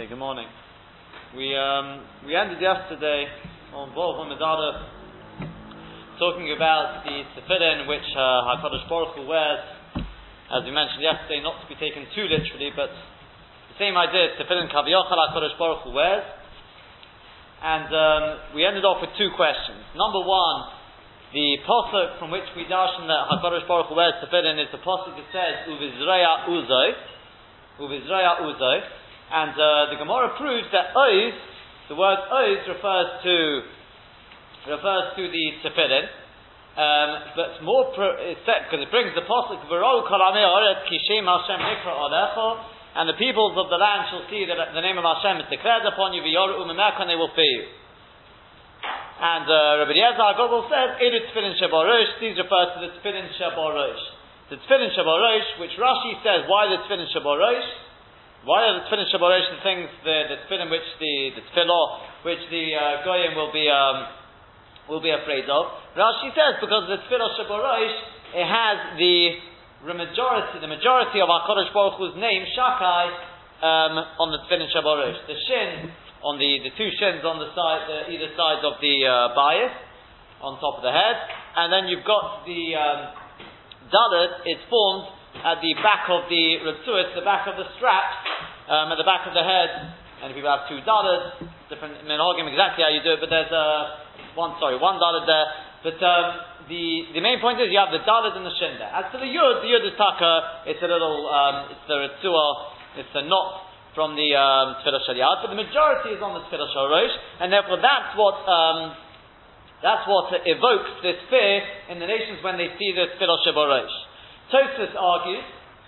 Okay, good morning. We um, we ended yesterday on Bov Medada talking about the tefillin which uh, Hakadosh Baruch Hu wears, as we mentioned yesterday, not to be taken too literally, but the same idea. Tefillin Kaviyachal Hakadosh Baruch Hu wears, and um, we ended off with two questions. Number one, the posuk from which we darshan that Hakadosh Baruch Hu wears tefillin is the posuk that says Uvizraya Uzoi, Uvizraya Uzoi. And uh, the Gemara proves that ois, the word ois refers to refers to the tefillin, um, but more because it brings the pasuk nikra and the peoples of the land shall see that the name of Hashem is declared upon you and they will fear you. And uh, Rabbi Yezer Gobel says, "Edu tefillin shabarosh." These refer to the tefillin shabarosh. The tefillin shabarosh, which Rashi says, why the tefillin shabarosh? Why are the tefillin the things the the tefillin which the the tefillah which the uh, goyim will be um, will be afraid of? Rashi says because the tefillah shabarosh it has the majority the majority of our Kodesh Baruch Hu's name Shakai um, on the tefillin shabarosh. The shin on the the two shins on the side the, either sides of the uh, bias on top of the head, and then you've got the um, dalet. It's formed at the back of the Ritzuit, the back of the straps, um, at the back of the head, and if you have two dollars, different minhagim exactly how you do it, but there's uh, one, sorry, one dollar there. But um, the, the main point is you have the dollars and the shin there. As to the yud, the yud is taka, it's a little, um, it's the ritzua, it's a knot from the um, tefillah shaliat, but the majority is on the tefillah shalosh, and therefore that's what um, that's what evokes this fear in the nations when they see the tefillah shaborosh. Tosfos argues,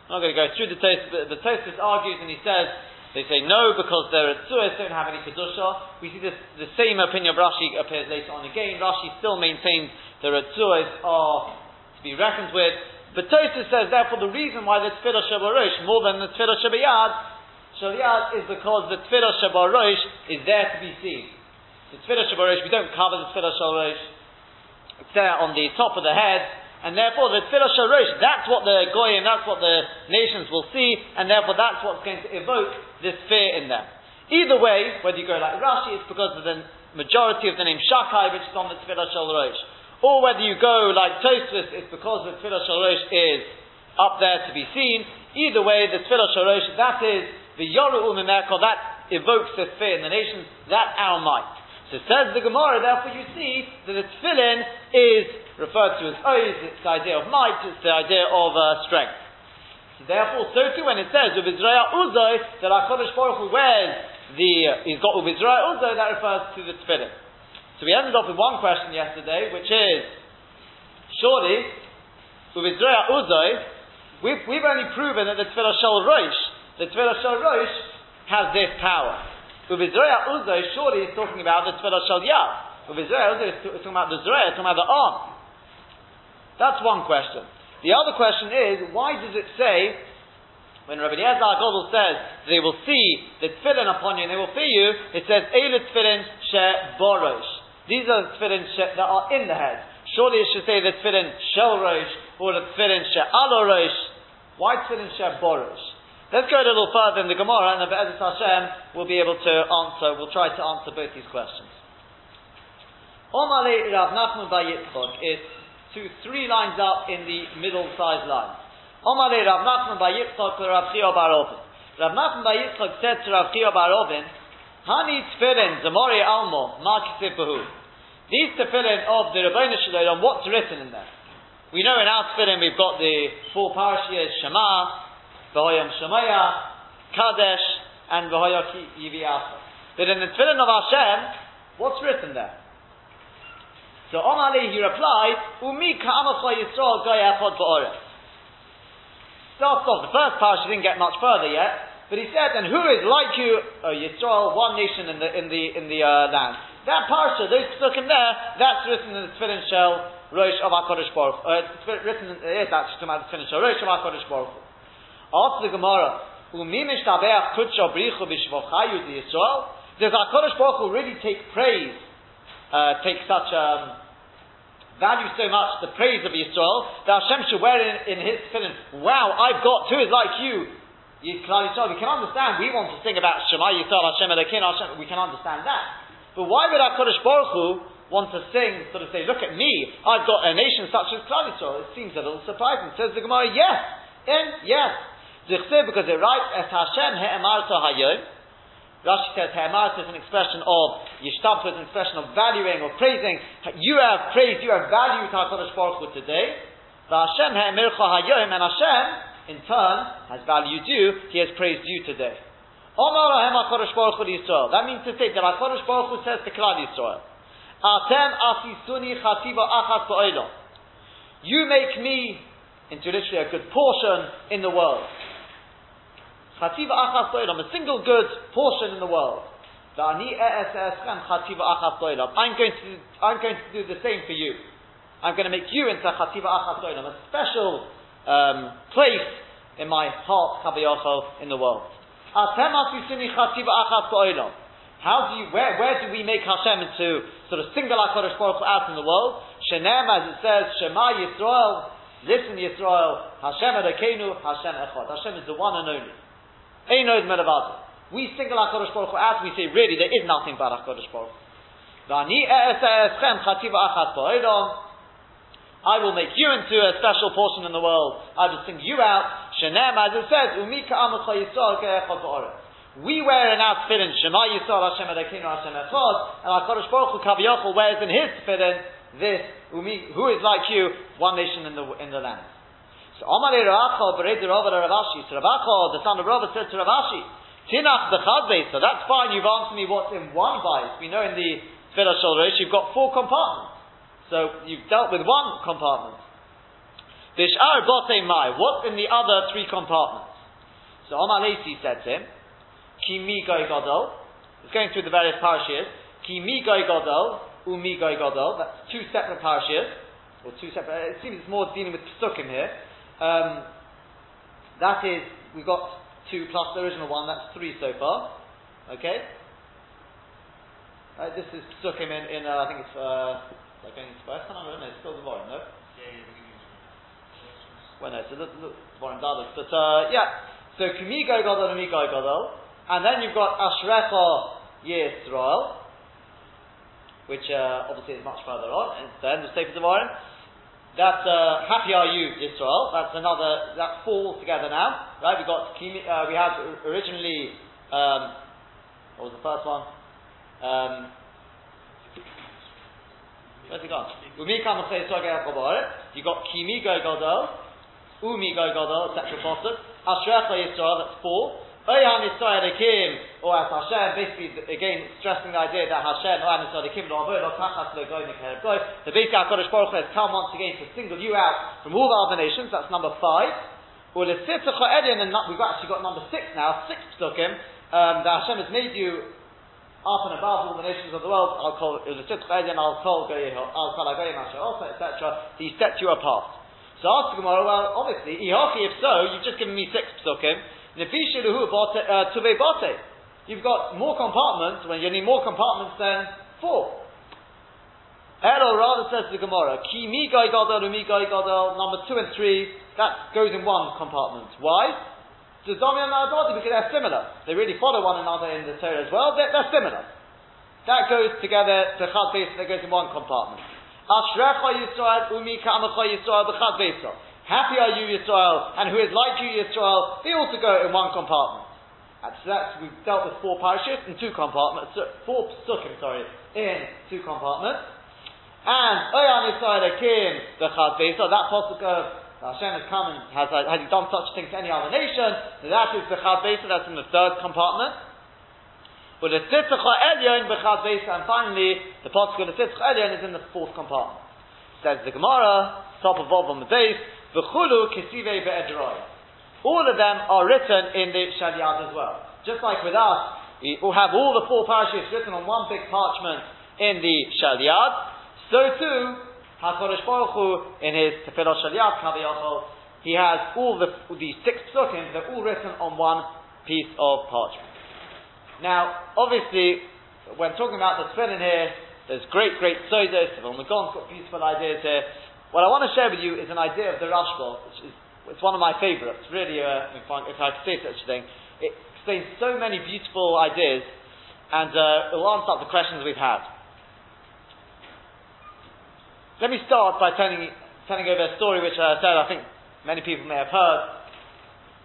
I'm not going to go through the Tosfos, but the Tosfos argues and he says, they say no because their Tzuas don't have any Kedusha. We see this, the same opinion of Rashi appears later on again. Rashi still maintains the Tzuas are to be reckoned with. But Tosfos says, therefore, the reason why the Tfilah Shabarosh, more than the Tfilah Shabayad, Shaliyad is because the Tfilah Shabarosh is there to be seen. The Tfilah Shabarosh, we don't cover the Tfilah Shabarosh. It's there on the top of the head, and therefore the tefillah shalosh, that's what the goyim, that's what the nations will see, and therefore that's what's going to evoke this fear in them. Either way, whether you go like Rashi, it's because of the majority of the name Shakai, which is on the tefillah shalosh, or whether you go like Tosfos, it's because the tefillah shalosh is up there to be seen. Either way, the tefillah shalosh, that is the yoru umimerko, that evokes this fear in the nations, that our might. So says the Gemara, therefore you see that the tefillin is referred to as oz, it's the idea of might, it's the idea of uh, strength. So therefore, so too when it says Ubizraya Uzo, that our Kodesh Baruch Hu wears the, uh, he's got Ubizraya Uzo, that refers to the tefillin. So we ended off with one question yesterday, which is, surely, Ubizraya Uzo, we've, we've only proven that the tefillah Shal Rosh, the tefillah Shal Rosh has this power. Uvizraya Uzo, surely he's talking about the Tefillah Shal Yad. Uvizraya Uzo is talking about the Zraya, talking about the arm. That's one question. The other question is, why does it say, when Rabbi Eliezer Godel says, they will see the tefillin upon you and they will fear you, it says, Eilu tefillin she borosh. These are the tefillin that are in the head. Surely it should say the tefillin shel rosh, or the tefillin she alo rosh. Why tefillin she borosh? Let's go a little further in the Gemara, and the Be'ezus Hashem will be able to answer, we'll try to answer both these questions. Omale Rav Nachman Yitzchok is two, three lines up in the middle sized line. Omale Rav Nachman Yitzchok to Rav Chia Bar Ovin. Rav Nachman by Yitzchok said to Rav Chia Bar Ovin, Hani tefillin zamori almo makisipahu. These tefillin of the Rebbeinu Shalom, what's written in there? We know in our tefillin we've got the four parashiyas, Shema, V'hoyam Shemaya, Kadesh, and V'hoya Yiviasa. But in the Tefillin of Hashem, what's written there? So Omali he replied, Umi Yisrael ba'oretz. Starts off, the first parsha didn't get much further yet, but he said, and who is like you, oh, Yisrael, one nation in the, in the, in the uh, land. That parsha, those in there, that's written in the Tefillin Shell, Rosh of HaKadosh Baruch. Uh, it's written, uh, that's talking about the Tefillin Shell, Rosh of HaKadosh Baruch. Ask the Gemara, Does HaKadosh Baruch Hu really take praise, uh, take such um, value so much, the praise of Yisrael, that Hashem should wear in, in his tefillin, wow, I've got two is like you, Yisrael, we can understand, we want to sing about Shema Yisrael, Hashem Elokeinu, Hashem, we can understand that. But why would HaKadosh Baruch Hu want to sing, sort of say, look at me, I've got a nation such as Klal Yisrael? It seems a little surprising. Says the Gemara, yes, and yes. Because it writes, Es Hashem he'emarta hayom, Rashi says He'emarta is an expression of Yishtampa is an expression of valuing or praising. You have praised, you have valued HaKadosh Baruch Hu today. Hashem hayom, and Hashem in turn, has valued you, he has praised you today. That means to say that HaKadosh Baruch Hu says to Klal Yisrael, Atem asisuni chativa achas. You make me into literally a good portion in the world. Chativa achas a single good portion in the world. I'm going to, I'm going to do the same for you. I'm going to make you into chativa achas a special um, place in my heart, Kaviyachol, in the world. How do you, where, where do we make Hashem into sort of single HaKadosh Baruch out in the world? Shenem, as it says, Shema Yisrael, listen Yisrael, Hashem Elokeinu, Hashem Echad. Hashem is the one and only. Einod Melavadu. We single HaKadosh Baruch Hu out, we say, really, there is nothing but HaKadosh Baruch Hu. I will make you into a special portion in the world. I will sing you out. Shenem, as it says, Umika Amacha Yisrael We wear in our tefillin Shema Yisrael Hashem Elokeinu Hashem Echad, and our Kodesh Baruch Hu Kaviyachol wears in his tefillin this who is like you, one nation in the in the land. So Amalei Rachel Bered Rava Rav Ashi. So Ravacho, the son of Rava, said to Rav Ashi, Tinach Bechad So that's fine. You've answered me what's in one bite. We know in the Tefillah Shol you've got four compartments. So you've dealt with one compartment. Bishar bote mai. What's in the other three compartments? So Omar Lacey said to him, Ki mi goy godol. It's going through the various parashiyas. Ki mi goy godol, umi goy godol. That's two separate parashiyas. Or two separate, it seems it's more dealing with psukim here. Um, that is, we've got two plus the original one, that's three so far. Okay? Uh, this is psukim in, in uh, I think it's, uh, like into first time, no, it's still the Morim, no? Yeah, yeah, well, no, so look, look, Morim Dalit. But, uh, yeah, so Kumigo Godol and Migo Godol, and then you've got Ashrecha Yisrael, which uh, obviously is much further on, and then the Sefer Devarim. That's uh, happy are you, Israel. That's another. That four together now, right? We got uh, we had originally. Um, what was the first one? Um, Where's it gone? Umi kam You got kimi go godol, umi go godol, etc. Bottom. Ashrecha Yisrael, that's four. Oyan or as Hashem, basically again stressing the idea that Hashem, Oyan Yisrael Ekim, lo avoid, lo tachas lo goy nekerev goy. The basic HaKadosh Baruch has come once again to single you out from all the other nations, that's number five. Or Lesitzacha Edin, and we've actually got number six now, six psukim, um, that Hashem has made you up and above all the nations of the world, I'll call it Sitzhadin, I'll call I'll call also, etc. He sets you apart. So ask the Gemara, well, obviously, Ihochi, if so, you've just given me six psukim. Uh, you've got more compartments, when you need more compartments than four. Elo rather says the Gemara, Ki mi gai gadol, mi gai gadol, number two and three, that goes in one compartment. Why? To Domi and because they're similar. They really follow one another in the Torah as well. They're, they're similar. That goes together to Chad that goes in one compartment. Ashrecha Yisrael, Umi Ka'amacha Yisrael. Happy are you, Yisrael, and who is like you, Yisrael, they also go in one compartment. So that's, we've dealt with four parachutes in two compartments, four psukim, sorry, in two compartments. And Oyan Yisrael Akim, B'chad Beisel, that pasuk of uh, Hashem has come and has, uh, has he done such a thing to any other nation? That is Bechad Besa, that's in the third compartment. But the Tzitzcha Elyon Bechad Besa, and finally, the particle of the Tzitzcha Elyon is in the fourth compartment. Says the Gemara, top of Vav on the base, V'chulu Kisive Be'edroi. All of them are written in the Shadiyad as well. Just like with us, we have all the four parashas written on one big parchment in the Shadiyad. So too, HaKadosh Baruch Hu, in his Tefillah Shaliyat Kaviyachol, he has all the, these six psukim, they're all written on one piece of parchment. Now, obviously, when talking about the tefillin here, there's great, great sodas, the Magon's got beautiful ideas here. What I want to share with you is an idea of the Rashba, which is it's one of my favourites, really, uh, if, I, could say such a thing. It explains so many beautiful ideas, and uh, it will answer up the questions we've had. Let me start by telling, telling over a story which I said I think many people may have heard.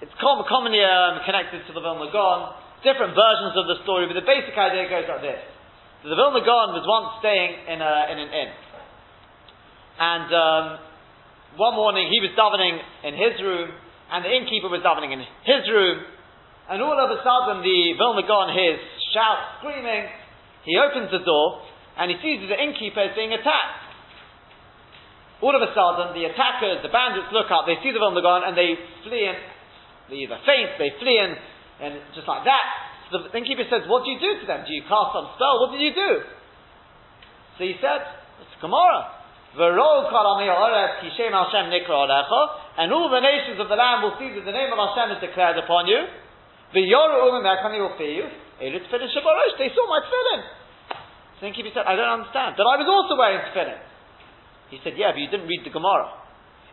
It's com- commonly um, connected to the Vilna Gaon, different versions of the story, but the basic idea goes like this. The Vilna Gaon was once staying in, a, in an inn. And um, one morning he was davening in his room, and the innkeeper was davening in his room, and all of a sudden the Vilna Gaon hears shouts, screaming. He opens the door, and he sees the innkeeper is being attacked. All of a sudden, the attackers, the bandits look up, they see the Vilna Gaon, and they flee in. They either faint, they flee in, and just like that. The innkeeper says, What do you do to them? Do you cast some spell? What did you do? So he said, It's Gemara. And all the nations of the land will see that the name of Hashem is declared upon you. The Yorumakani will fear you. Eit fenishabarush, they saw my tefillin. So the keeper said, I don't understand. But I was also wearing tefillin. He said, yeah, but you didn't read the Gemara.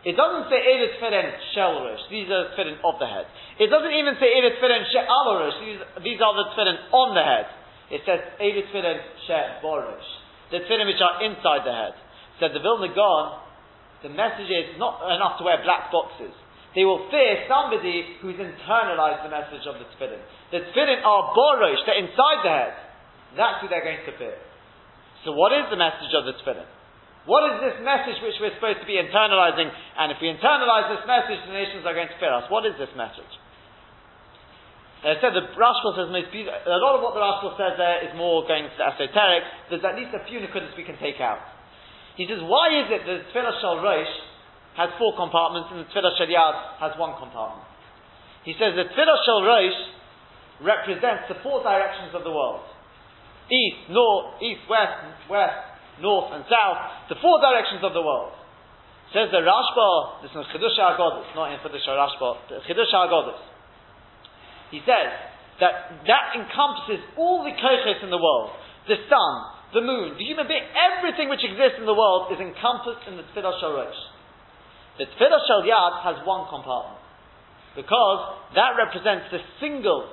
It doesn't say Elit Tefillin shelrosh. These are the tefillin of the head. It doesn't even say Elit Tefillin These, are the tefillin on the head. It says Elit Tefillin. The tefillin which are inside the head. Said the Vilna Gaon, the message is not enough to wear black boxes. They will fear somebody who's internalized the message of the tefillin. The tefillin are borosh, they're inside the head. That's who they're going to fear. So what is the message of the tefillin? What is this message which we're supposed to be internalizing? And if we internalize this message, the nations are going to fear us. What is this message? As I said the Rashba says most beautiful, a lot of what the Rashba says there is more going to esoteric. There's at least a few nukudas we can take out. He says, why is it that the Tefillah Shal Rosh has four compartments and the Tefillah Shal Yad has one compartment? He says the Tefillah Shal Rosh represents the four directions of the world. East, north, east, west, west, north and south, the four directions of the world. Says the Rashba, this is Chidush HaGodis, not in Chidush Rashba, Chidush HaGodis. He says that that encompasses all the kochos in the world. The sun, the moon, the human being, everything which exists in the world is encompassed in the Tefillah Shal Rosh. The Tefillah Shal Yad has one compartment. Because that represents the single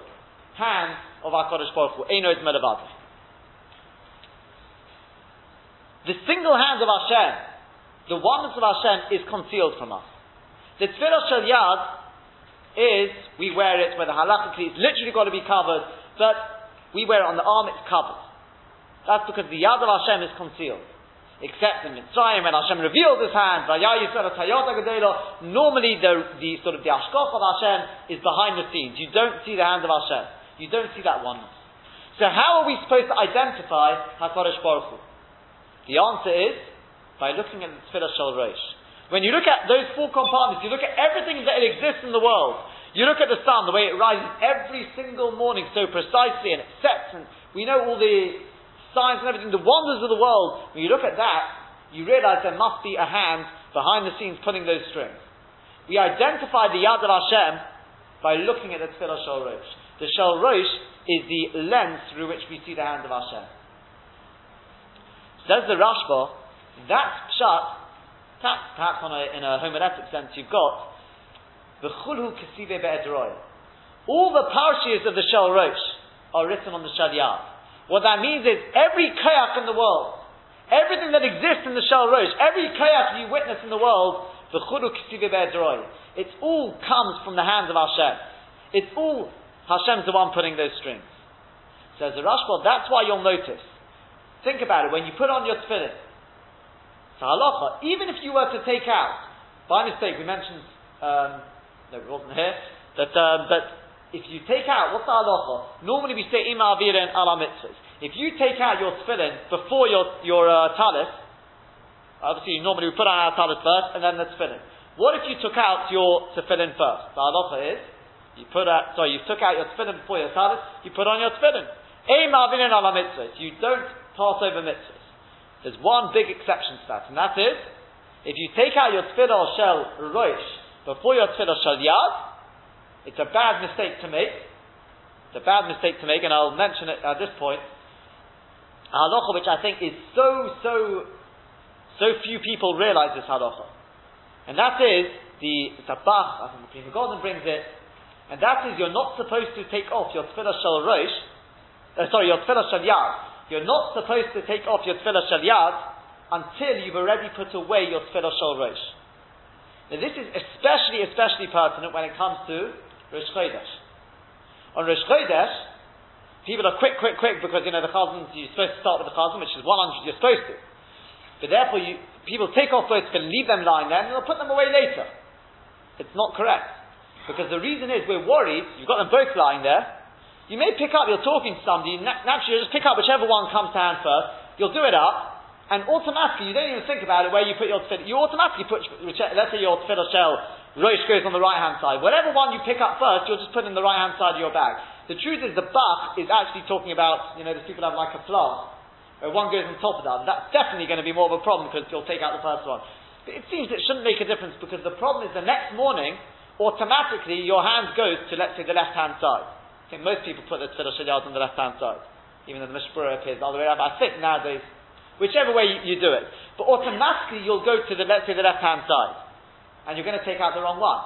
hand of our Kodesh Baruch Hu, Einoid Melavad. The single hand of our Hashem, the oneness of our Hashem, is concealed from us. The Tefillah Shal Yad is, we wear it, where the halachically it's literally got to be covered, but we wear it on the arm, it's covered. That's because the Yad of Hashem is concealed. Except in Mitzrayim, when Hashem revealed His hand, normally the, the sort of the Ashkoch of Hashem is behind the scenes. You don't see the hand of Hashem. You don't see that oneness. So how are we supposed to identify HaKadosh Baruch Hu? The answer is by looking at the Tefillah Shal Rosh. When you look at those four compartments, you look at everything that exists in the world. You look at the sun, the way it rises every single morning so precisely, and it sets, and we know all the science and everything, the wonders of the world, when you look at that, you realize there must be a hand behind the scenes pulling those strings. We identify the Yad of Hashem by looking at the Tefillah Shal Rosh. The Shal Rosh is the lens through which we see the hand of Hashem. Says the Rashba, that's pshat, perhaps, perhaps on a, in a homiletic sense you've got, the chulhu kesive be'edroi. All the parshias of the Shal Rosh are written on the Shal Yad. What that means is every kayak in the world, everything that exists in the Shal Rosh, every kayak you witness in the world, the it all comes from the hands of Hashem. It's all Hashem's the one putting those strings. Says the Rashba, that's why you'll notice. Think about it, when you put on your tefillin, halacha, even if you were to take out, by mistake, we mentioned, um, no, it wasn't here, that, um, that if you take out, what's the halacha? Normally we say ima avirin ala mitzvahs. If you take out your tefillin before your, your uh, talis, obviously normally we put on our talis first and then the tefillin. What if you took out your tefillin first? The halacha is, you put out, sorry, you took out your tefillin before your talis, you put on your tefillin. Ima avirin ala mitzvahs. You don't pass over mitzvahs. There's one big exception to that, and that is, if you take out your tefillin shel roish before your tefillin shel yad, it's a bad mistake to make. It's a bad mistake to make, and I'll mention it at this point. A halacha which I think is so, so, so few people realize this halacha. And that is, the Tabach, I think the Pri Megadim brings it, and that is you're not supposed to take off your tefillah shel rosh, uh, sorry, your tefillah shel yad. You're not supposed to take off your tefillah shel yad until you've already put away your tefillah shel rosh. Now this is especially, especially pertinent when it comes to Rosh Chodesh. On Rosh Chodesh, people are quick, quick, quick because, you know, the chazan, you're supposed to start with the chazan, which is 100, you're supposed to. But therefore, you, people take off both and leave them lying there and they'll put them away later. It's not correct. Because the reason is we're worried, you've got them both lying there, you may pick up, you're talking to somebody, naturally you'll just pick up whichever one comes to hand first, you'll do it up, and automatically, you don't even think about it where you put your tefillah, you automatically put, let's say your tefillah shell, rosh goes on the right hand side. Whatever one you pick up first, you'll just put in the right hand side of your bag. The truth is the bach is actually talking about, you know, the people have like a flask, where one goes on top of other. That's definitely going to be more of a problem because you'll take out the first one. But it seems it shouldn't make a difference because the problem is the next morning, automatically your hand goes to, let's say, the left hand side. I think most people put the tefillah shalyad on the left hand side, even though the Mishpura appears the other way around. I think nowadays, whichever way you, you, do it, but automatically you'll go to the, let's say, the left hand side, and you're going to take out the wrong one.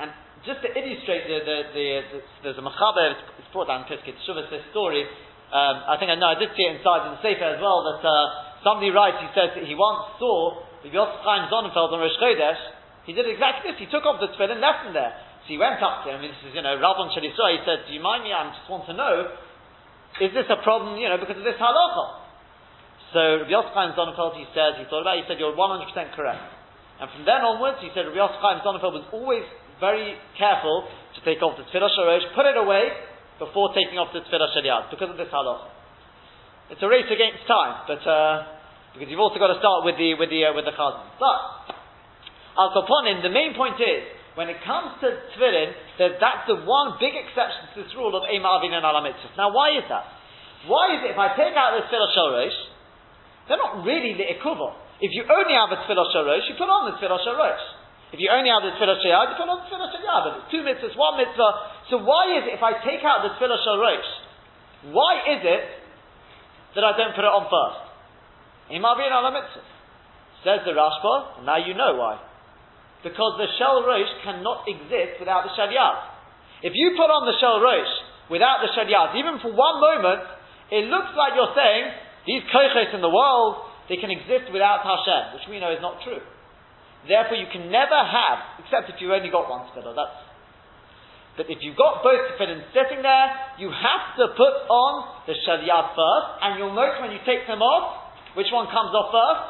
And just to illustrate the, the, the, the there's a machaber, it's brought down in Piskit this story. Um, I think I know I did see it inside in the Sefer as well that uh, somebody writes, he says that he once saw the Yosef Chaim on Rosh Chodesh, he did exactly this. He took off the tefillin and left him there. So he went up to him. This is, you know, Rabban Shalisra. He said, "Do you mind me? I just want to know, is this a problem? You know, because of this halacha." So Rabbi Yosef Chaim he said, he thought about. it, He said, "You're 100 percent correct." And from then onwards, he said, Rabbi Yosef Chaim Sonnenfeld was always very careful to take off the tefillah shorosh, put it away before taking off the tefillah shaliyad because of this halacha. It's a race against time, but. Uh, because you've also got to start with the with the uh, with the chazan. But al koponim, the main point is when it comes to tefillin, that that's the one big exception to this rule of ema avin and alamitzvah. Now, why is that? Why is it if I take out the tefillah shorosh, they're not really the ikuva. If you only have a tefillah shorosh, you put on the tefillah shorosh. If you only have the tefillah shayad, you put on the tefillah shayad. It's two mitzvahs, one mitzvah. So why is it if I take out the tefillah shorosh, why is it that I don't put it on first? Imavin ala mitzvah. Says the Rashba, now you know why. Because the shell rosh cannot exist without the shalyat. If you put on the shell rosh without the shalyat, even for one moment, it looks like you're saying, these koiches in the world, they can exist without Hashem, which we know is not true. Therefore, you can never have, except if you've only got one tefillah, that's but if you've got both tefillin sitting there, you have to put on the shalyat first, and you'll notice when you take them off, which one comes off first?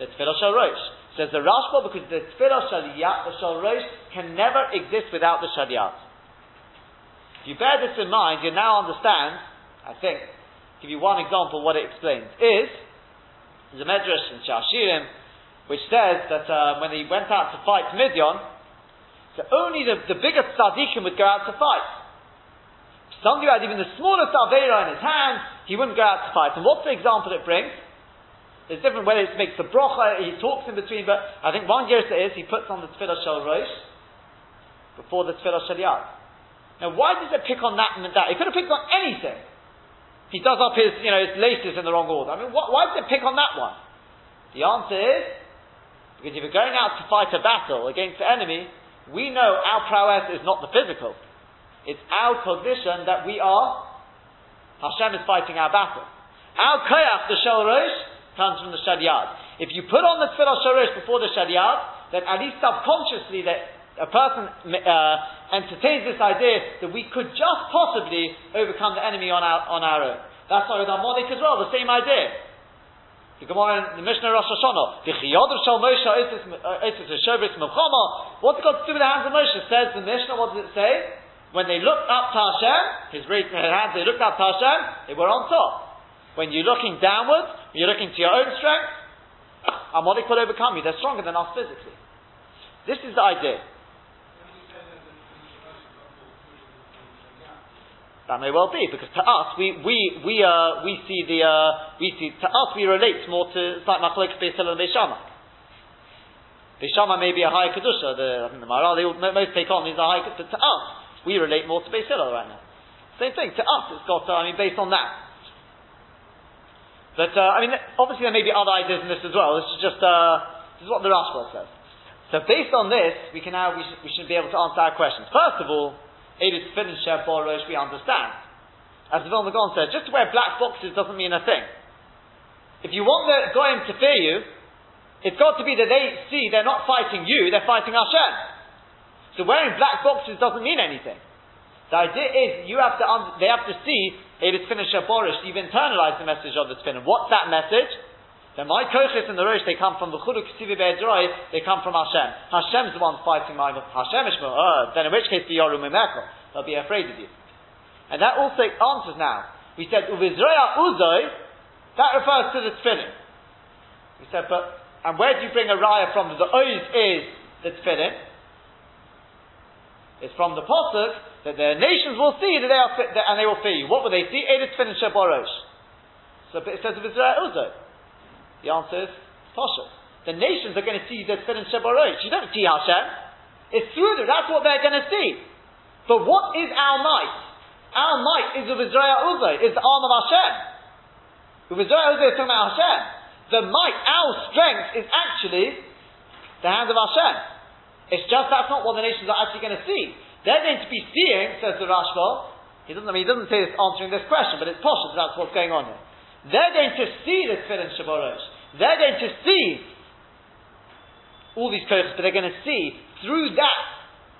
The Tefillah Shal Rosh. Says the Rashba because the Tefillah Shal Rosh can never exist without the Shaliyat. If you bear this in mind, you now understand, I think, give you one example what it explains, is, a Medrash in Shashirim, which says that uh, when he went out to fight Midian, so only the, the biggest tzaddikim would go out to fight. Somebody who had even the smallest avera in his hand, he wouldn't go out to fight. And what's the example it brings? It's different whether it makes the brocha, he talks in between, but I think one gersa is he puts on the tefillah shel rosh before the tefillah shel yad. Now, why does it pick on that and that? He could have picked on anything. He does up his, you know, his laces in the wrong order. I mean, wh- why did it pick on that one? The answer is because if you're going out to fight a battle against the enemy, we know our prowess is not the physical. It's our cognition that we are Hashem is fighting our battle. Our koyach, the shel rosh, comes from the shadyad. If you put on the tefillah shel rosh before the shadyad, then at least subconsciously that a person uh, entertains this idea that we could just possibly overcome the enemy on our, on our own. That's why with Amalek as well, the same idea. The Gemara in the Mishnah Rosh Hashanah, the Chiyodr Shal Moshe Otis Shobris Melchama. What's it got to do with the hands of Moshe? Says the Mishnah. What does it say? When they looked up to Hashem, his raised hands, they looked up to Hashem, they were on top. When you're looking downwards, when you're looking to your own strength, Amalek will overcome you. They're stronger than us physically. This is the idea. That may well be because to us we we we uh, we see the uh, we see to us we relate more to it's like Machlok Beisel and Beis Shammai. Beishama may be a high kedusha. The I think the Maharal they most take on is a high kedusha. To us we relate more to Beis right now. Same thing. To us, it's got, uh, I mean, based on that. But, uh, I mean, obviously there may be other ideas in this as well. This is just, uh, this is what the Rashba says. So based on this, we can now we, we should be able to answer our questions. First of all, Edith Finish Borosh, we understand. As the Vilna Gaon said, just to wear black boxes doesn't mean a thing. If you want the Goyim to fear you, it's got to be that they see they're not fighting you, they're fighting Hashem. So wearing black boxes doesn't mean anything. The idea is you have to un- they have to see Edith Finish Borosh, you've internalized the message of the spin. What's that message? The my kochis and the rosh, they come from the chuluk sivi be'edroi, they come from Hashem. Hashem's the one fighting my Hashem is uh, then in which case the yoru. They'll be afraid of you. And that also answers now. We said uvizroya uzoi, that refers to the tefillin. We said, but and where do you bring a raya from? The oiz is the tefillin. It's from the posuk that the nations will see that they are fit and they will fear you. What will they see? Edith tefillin sheborosh. So it says uvizroya uzoi. The answer is Pasha. The nations are going to see the Tefillin Shebarosh. You don't see Hashem. It's through them. That's what they're going to see. But what is our might? Our might is of Israel Uzay, is the arm of Hashem. Of Israel Uzay is talking about Hashem. The might, our strength, is actually the hand of Hashem. It's just that's not what the nations are actually going to see. They're going to be seeing, says the Rashba, he doesn't, I mean, he doesn't say this answering this question, but it's so that's what's going on here. They're going to see the Tefillin Shaborosh. They're going to see all these kochs, but they're going to see through that,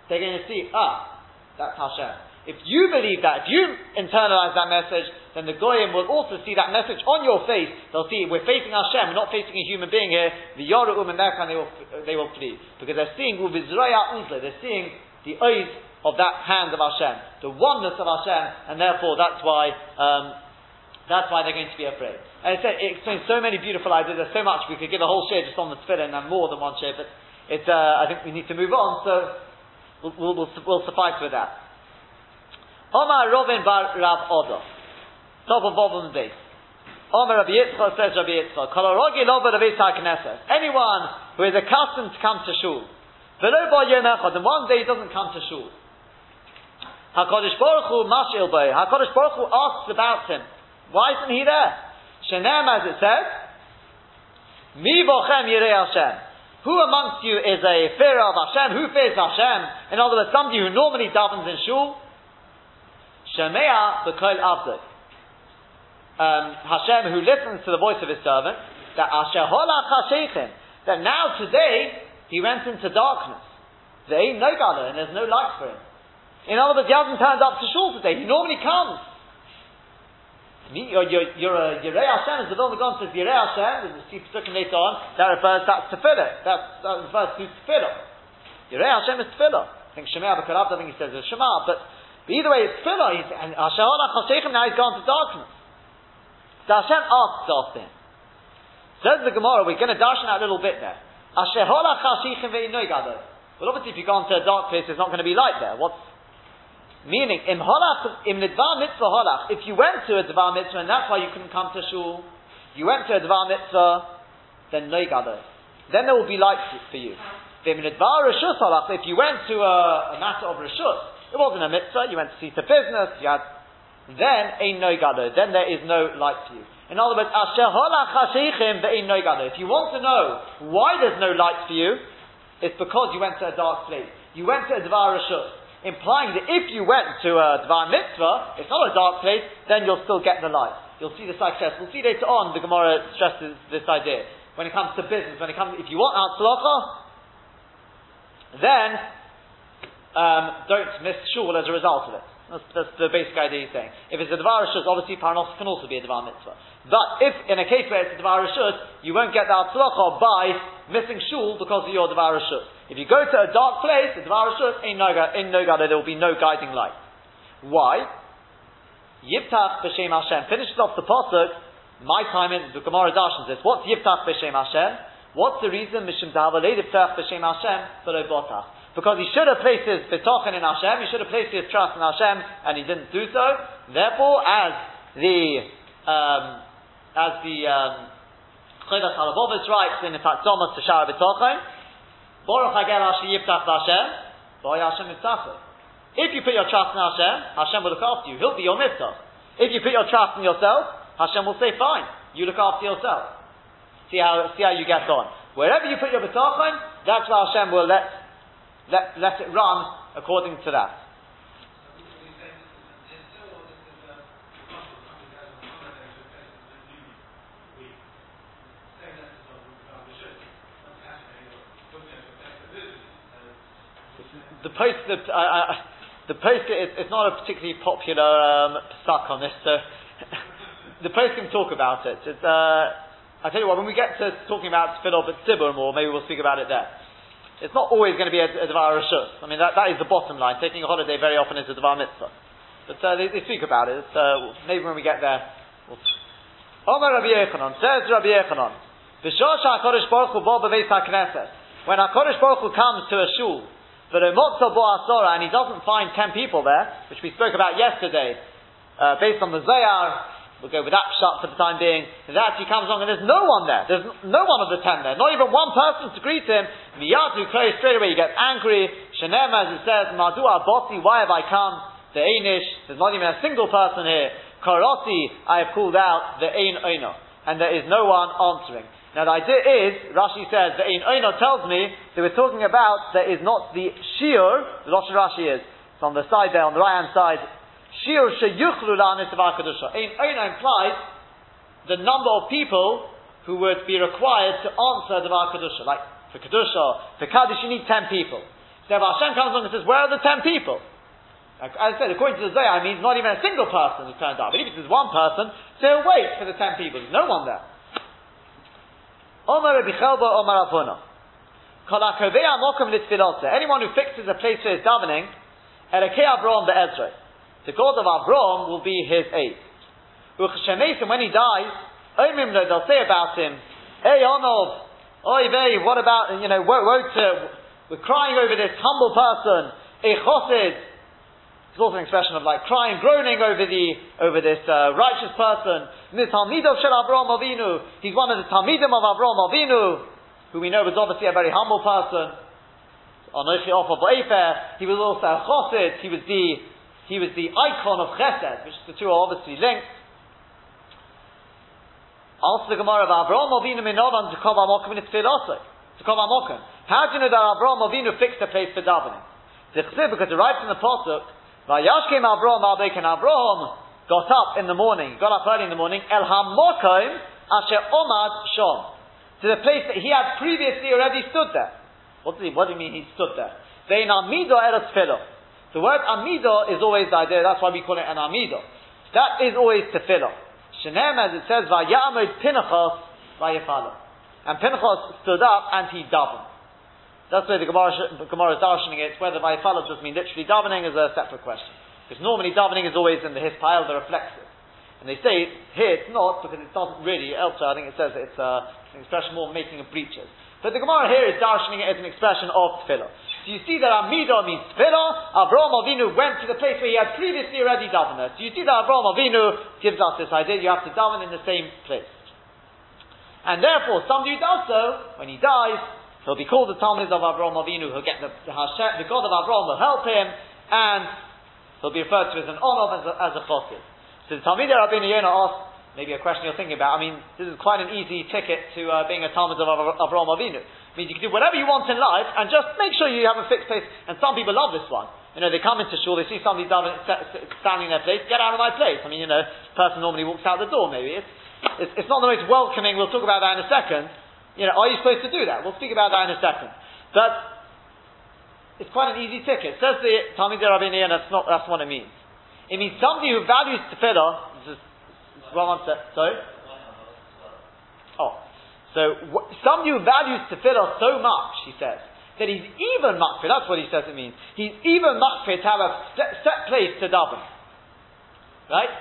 they're going to see, ah, that's Hashem. If you believe that, if you internalize that message, then the Goyim will also see that message on your face. They'll see we're facing Hashem, we're not facing a human being here. The Yoru Um and they will, they will flee. Because they're seeing Uvizraya Uzle, they're seeing the eyes of that hand of Hashem, the oneness of Hashem, and therefore that's why um, that's why they're going to be afraid. And it, said, it explains so many beautiful ideas. There's so much we could give a whole share just on the tefillin and more than one share, but it's, uh, I think we need to move on, so we'll, we'll, we'll, we'll suffice with that. Omar Robin Bar Rav Odo. Top of Bob's base. Omar Rabbi Yitzchak says Rabbi Yitzchak, Kolorogi Loba Rabbi Anyone who is accustomed to come to shul, Velo Bo Yom Echad, and one day he doesn't come to shul. HaKadosh Baruch Hu Mashil Bo. HaKadosh Baruch Hu asks about him. Why isn't he there? Shenem, as it says, Mi bochem yirei Hashem. Who amongst you is a fear of Hashem? Who fears Hashem? In other words, somebody who normally davens in shul. Shemea b'kol avdok. Um, Hashem who listens to the voice of his servant. That Asher holach That now today he went into darkness. There ain't no God and there's no light for him. In other words, he hasn't turned up to shul today. He normally comes. You're, a Yirei uh, Hashem, as the Vilna Gaon says Yirei Hashem, and the see Pesukim later on, that refers, that's Tefillah, that refers to Tefillah. Yirei Hashem is Tefillah. I think Shemah B'Karab, I think he says it's Shema, but, but either way, it's Tefillah, and oh, Hashem now he's gone to darkness. So Hashem asks after him. Says the Gemara, we're going to dash out a little bit there. Asher Holach Chashechem Ve'inoigado. Well, obviously, if you go into a dark place, there's not going to be light there. What's Meaning, im holach, im nidvar mitzvah holach, if you went to a dvar mitzvah and that's why you couldn't come to shul, you went to a dvar mitzvah, then no. Then there will be light for you. Im nidvar rishus holach, if you went to a, a matter of rishus, it wasn't a mitzvah, you went to see the business, you had, then a no then there is no light for you. In other words, asher holach hashichim ve'in no. If you want to know why there's no light for you, it's because you went to a dark place. You went to a dvar rishus implying that if you went to a divine mitzvah, it's not a dark place, then you'll still get the light. You'll see the success. We'll see later on, the Gemara stresses this idea. When it comes to business, when it comes, if you want Atzlocha, then um, don't miss shul as a result of it. That's, that's, the basic idea he's saying. If it's a Devar Rishus, obviously Paranos can also be a Devar Mitzvah. But if, in a case where it's a Devar Rishus, you won't get the Atzlocha by missing shul because of your Devar Rishus. If you go to a dark place, the Devar Rishus, in no, in there will be no guiding light. Why? Yiftach b'shem Hashem finishes off the pasuk. My time in the Gemara Darshan says, what's Yiftach b'shem Hashem? What's the reason Mishim Dahavalei Yiftach b'shem Hashem? Because he should have placed his betochen in Hashem, he should have placed his trust in Hashem, and he didn't do so. Therefore, as the um, as the um, Chovos Halevovos writes in the Fatzomas to Shara B'tochen, Baruch Hagel Hashem Yiftach Hashem, Boy Hashem Yiftach If you put your trust in Hashem, Hashem will look after you. He'll be your mitzvah. If you put your trust in yourself, Hashem will say, fine, you look after yourself. See how, see how you get on. Wherever you put your bitachon, that's where Hashem will let, let, let it run according to that. the post the uh, uh, the post is it's not a particularly popular um, suck on this. So the post can talk about it. It's, uh, I tell you what, when we get to talking about Philip at Tzibur more, maybe we'll speak about it there. It's not always going to be a, a Devar. I mean, that, that is the bottom line. Taking a holiday very often is a Devar Mitzvah. But uh, they, they, speak about it. Uh, maybe when we get there, we'll Omar Rabbi Yochanan, says Rabbi Yochanan, V'shosh HaKadosh Baruch Hu bo b'veis. When HaKadosh Baruch Hu comes to a shul, and he doesn't find ten people there, which we spoke about yesterday, uh, based on the Zohar, we'll go with that shot for the time being, that he comes along and there's no one there, there's no one of the ten there, not even one person to greet him, Miyadu close straight away, he gets angry, Shanem as it says, Madu Aboti, why have I come? The Ainish, there's not even a single person here, Karoti, I have called out, the Ain Oino, and there is no one answering. Now the idea is, Rashi says, the in Oino tells me that we're talking about that is not the shiur, the Lashon Rashi is, it's on the side there, on the right hand side, shiur sheyuchlu la'anis of HaKadosh. In Oino implies the number of people who would be required to answer the Kedusha. Like for Kedusha, for Kaddish you need ten people. So if Hashem comes along and says, where are the ten people? Like, as I said, according to the Zohar, I mean not even a single person who turns up. But if it's one person, so wait for the ten people. There's no one there. Omar Rabbi Chelba. Anyone who fixes a place for his davening, Erekei Avraham be'ezrei. The God of Avraham will be his aid. When he dies, they'll say about him, Hey Onov, Oy vey, what about, you know, woe, woe to, we're crying over this humble person, Echosid, it's also an expression of like crying, groaning over the over this uh, righteous person. He's one of the Talmidim of Avraham Avinu, who we know was obviously a very humble person. Anochi. He was also a Chosid. He was the he was the icon of Chesed, which the two are obviously linked. Answer the Gemara of Avraham Avinu Minovan to Kov Amokim in Tfilosa. To Amokim. How do you know that Avraham Avinu fixed a place for davening? Because it writes in the Pasuk Vayashkem Avraham and Avraham got up in the morning, got up early in the morning, El Hamokim Asher Omad Shom. To the place that he had previously already stood there. What do you, what do you mean he stood there? Vein Amido Eretz The word Amido is always the idea, that's why we call it an Amido. That is always tefillah. Shenem, as it says, Vayamid Pinchas Vayefalo. And Pinchas stood up and he davened. That's where the Gemara, is darshaning it. Whether by follow does mean literally davening is a separate question. Because normally davening is always in the his pile, the reflexive. And they say here it's not because it doesn't really. Elsewhere, I think it says it's, uh, an expression more making of breaches. But the Gemara here is darshaning it as an expression of tefillah. So you see that Amidah means tefillah. Avraham Avinu went to the place where he had previously already davened. So you see that Avraham Avinu gives us this idea you have to daven in the same place. And therefore, somebody who does so, when he dies, He'll be called the Talmud of Avraham Avinu. He'll get the, the, Hashem, the God of Avraham will help him, and he'll be referred to as an honor as a, as a chossid. So the Talmud Rabbeinu Yonah asked, maybe a question you're thinking about. I mean, this is quite an easy ticket to uh, being a Talmud of Avraham Avinu. It means you can do whatever you want in life, and just make sure you have a fixed place. And some people love this one. You know, they come into shul, they see somebody standing in their place, get out of my place. I mean, you know, person normally walks out the door, maybe. It's, it's, it's not the most welcoming, we'll talk about that in a second, you know, are you supposed to do that? We'll speak about that in a second. But it's quite an easy ticket. Says the Talmud Rabbeinu, and that's not that's what it means. It means somebody who values tefillah. One answer. Sorry. Oh, so wh- somebody who values tefillah so much, he says, that he's even makfir. That's what he says it means. He's even makfir to have a set, set place to daven. Right?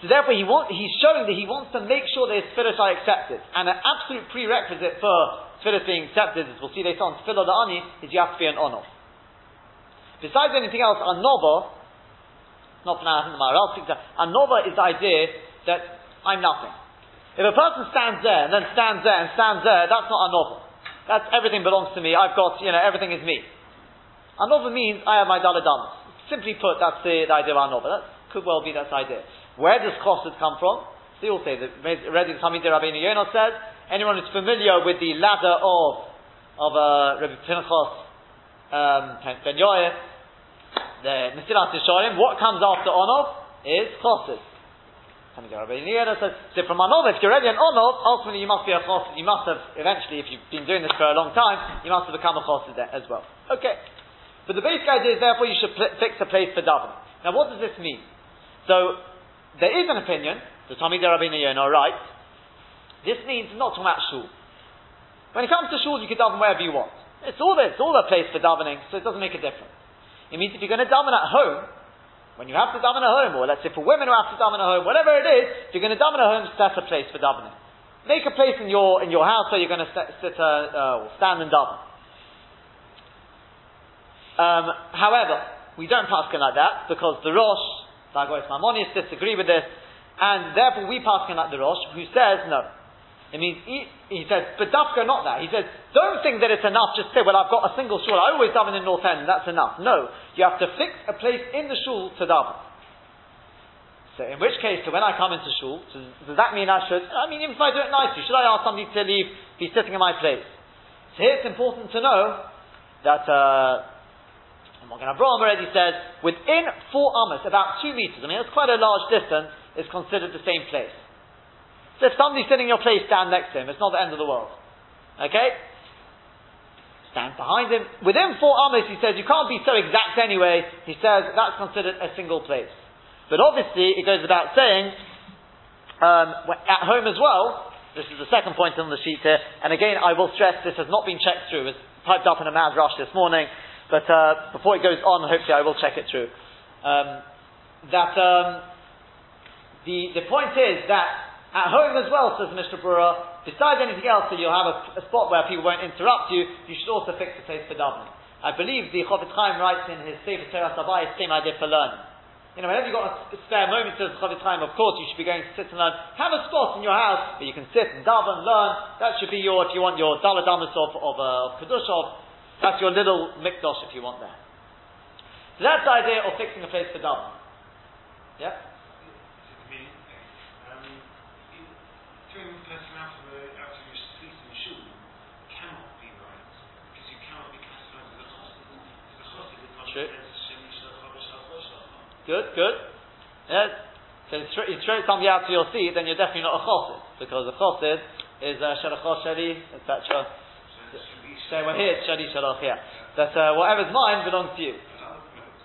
So therefore, he want, he's showing that he wants to make sure that his tefillahs are accepted. And an absolute prerequisite for tefillahs being accepted, as we'll see later on, tefillah ani, is you have to be an honor. Besides anything else, a nova, not now, I think the Maharal speaks a nova is the idea that I'm nothing. If a person stands there and then stands there and stands there, that's not a nova. That's everything belongs to me. I've got, you know, everything is me. A nova means I have my daladamas. Simply put, that's the, the idea of a nova. That could well be that's the idea. Where does chosed come from? So you'll say that the Talmud Rabbeinu Yonah says anyone who's familiar with the ladder of of uh, Rabbi Pinchas um, Ben the Mesilat Yisharim, what comes after Onov is Chosid. So from Onov, if you're already an Onov, ultimately you must be a Chosid. You must have, eventually, if you've been doing this for a long time, you must have become a Chosid as well. Okay. But the basic idea is therefore you should pl- fix a place for davening. Now what does this mean? So, there is an opinion, the Talmidei Rabbeinu Yonah right, this means not talking about shul. When it comes to shul, you can daven wherever you want. It's all there, it's all a place for davening, so it doesn't make a difference. It means if you're going to daven at home, when you have to daven at home, or let's say for women who have to daven at home, whatever it is, if you're going to daven at home, set a place for davening. Make a place in your in your house where you're going to sit, sit uh, uh, or stand and daven. Um, however, we don't pass paskin like that because the Rosh, Dagois Maimonides, disagree with this, and therefore we pass paskin like the Rosh, who says no. It means, he, he says, but Dafka not that. He says, don't think that it's enough just say, well, I've got a single shul, I always daven in the North End, that's enough. No, you have to fix a place in the shul to daven. So in which case, so when I come into shul, does, does that mean I should, I mean, even if I do it nicely, should I ask somebody to leave, be sitting in my place? So here it's important to know that, uh, Magen Avraham already says, within four amos, about two meters, I mean, it's quite a large distance, is considered the same place. So if somebody's sitting in your place, stand next to him. It's not the end of the world. Okay? Stand behind him. Within four amos, he says, you can't be so exact anyway. He says that's considered a single place. But obviously, it goes without saying, um, at home as well, this is the second point on the sheet here, and again, I will stress this has not been checked through. It was typed up in a mad rush this morning, but uh, before it goes on, hopefully I will check it through. Um, that um, the, the point is that at home as well, says Mishnah Berurah, besides anything else, so you'll have a, a, spot where people won't interrupt you, you should also fix a place for davening. I believe the Chofetz Chaim writes in his Sefer Toras HaBayis, same idea for learning. You know, whenever you've got a spare moment, says Chofetz Chaim, of course you should be going to sit and learn. Have a spot in your house where you can sit and daven, learn. That should be your, if you want your daladamas of, of, uh, Kedushov, that's your little mikdosh if you want there. So that's the idea of fixing a place for davening. Yeah? True. Good, good. Yes. So you throw somebody out to your seat, then you're definitely not a chosid, because a chosid is a shalachos shali, etc. So we're here, shali shalach, yeah. That uh, whatever's mine belongs to you. You you you you you.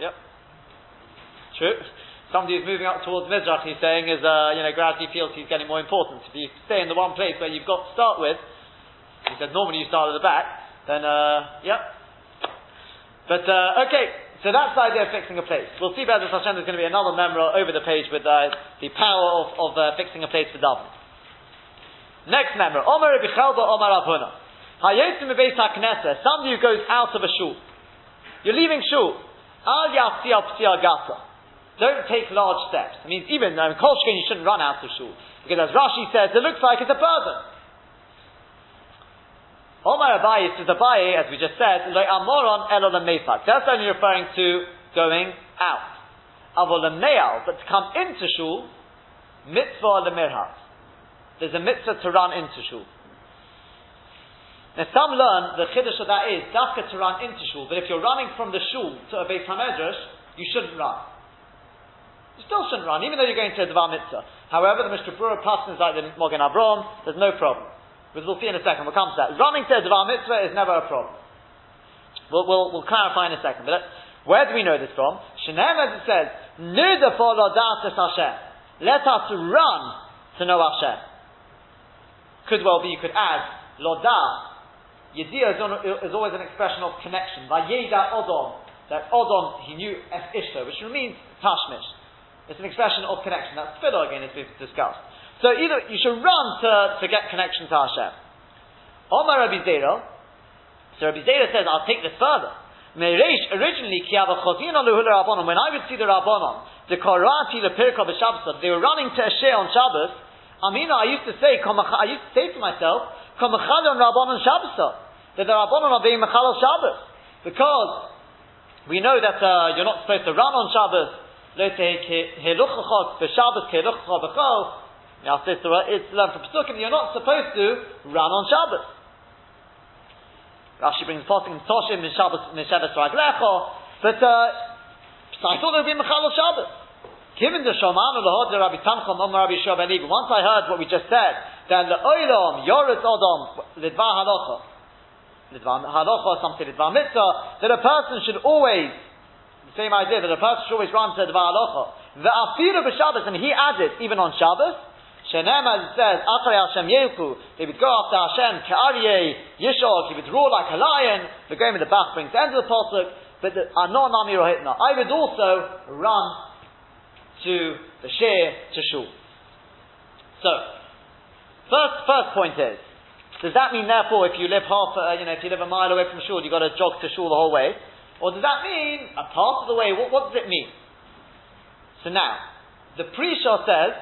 Yep. True somebody who's moving up towards Mizrach, he's saying, is, uh, you know, gradually feels he's getting more important. If you stay in the one place where you've got to start with, he said normally you start at the back, then, uh, yep. But, uh, okay, so that's the idea of fixing a place. We'll see Bezos Hashem, there's going to be another member over the page with uh, the power of, of uh, fixing a place for David. Next member, Omer Bichelba Omer Abhuna. Hayotim Beis HaKnesset, somebody who goes out of a shul. You're leaving shul. Al Yafti Gata. Don't take large steps. I mean, even um, Kolshkin, you shouldn't run out of shul. Because as Rashi says, it looks like it's a burden. Omar Abaye says Abaye, as we just said, like Amoron Elo That's only referring to going out. Avol but to come into shul, mitzvah lemirhat. There's a mitzvah to run into shul. Now some learn the chiddush of that is dafka to run into shul, but if you're running from the shul to a Beit Hamedrash, you shouldn't run. Still shouldn't run, even though you're going to a Devar Mitzvah. However, the Mishnah is like the Mogen Avraham, there's no problem. Because we'll see in a second, we'll come to that. Running to a Devar Mitzvah is never a problem. We'll, we'll, we'll clarify in a second. But uh, where do we know this from? Shenem, as it says, Hashem. Let us run to know Hashem. Could well be, you could add, Lodah. Yediyah is always an expression of connection. Vayeda Odom. That Odom, he knew Ishto, which means Tashmish. It's an expression of connection. That's tefillah again, as we've discussed. So either you should run to, to get connection to Hashem. Omar Rabbi Zera, so Rabbi Zera says, I'll take this further. Mereish, originally, when I would see the Rabbanon, the Korati, the Pirka, the they were running to Asher on Shabbos, Amina, I used to say, I used to say to myself, Kamachal on Rabbanon Shabbos, that the Rabbanon are being Machal Shabbos. Because we know that uh, you're not supposed to run on Shabbos. Now, it's learned from Pesukim you're not supposed to run on Shabbos. Rashi brings in Toshim in Shabbos but uh, I thought there would be Mechal Shabbos. Given the Shomanu Lahod Rabbi Tanchum Omar Rabbi Shov once I heard what we just said, that the Oilom Yoretz Odom Lidvar Halacha, Lidvar Halacha, some say Lidvar Mitzvah, that a person should always the same idea that a person should always run to Dvar Halacha. The Afiru b'Shabbos, and he added even on Shabbos. Shenem as it says, Acharei Hashem Yehu, they would go after Hashem, Ka'aryeh, Yishol, he would roar like a lion. The game of the Bach brings the end of the pasuk. But the Anon Nami Rohitna, I would also run to the share to shul. So, first, first point is, does that mean therefore if you live half, uh, you know, if you live a mile away from shul, you've got to jog to shul the whole way? Or does that mean a part of the way? What, what does it mean? So now, the Prisha says,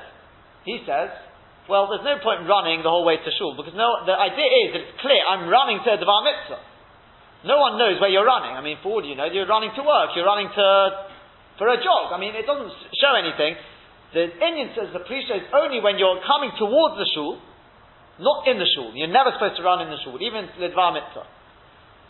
he says, well, there's no point in running the whole way to shul because no, the idea is that it's clear I'm running to the Bar Mitzvah. No one knows where you're running. I mean, for all you know, you're running to work, you're running to for a jog. I mean, it doesn't show anything. The inyan says the Prisha is only when you're coming towards the shul, not in the shul. You're never supposed to run in the shul, even lidvar mitzvah.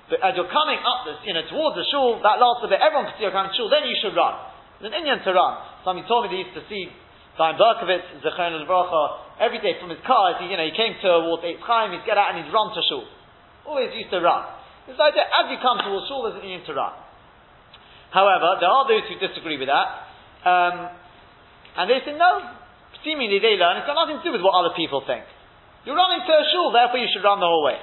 But as you're coming up this, you know, towards the shul, that last bit, everyone can see you're coming to shul, then you should run. It's an inyan to run. Somebody told me they used to see Chaim Berkovitz, Zechon al every day from his car, he, you know, he came towards Eitz Chaim, he'd get out and he'd run to shul. Always used to run. It's like that, as you come towards shul, there's an inyan to run. However, there are those who disagree with that. Um, and they say, no, seemingly they learn, it's got nothing to do with what other people think. You're running to a shul, therefore you should run the whole way.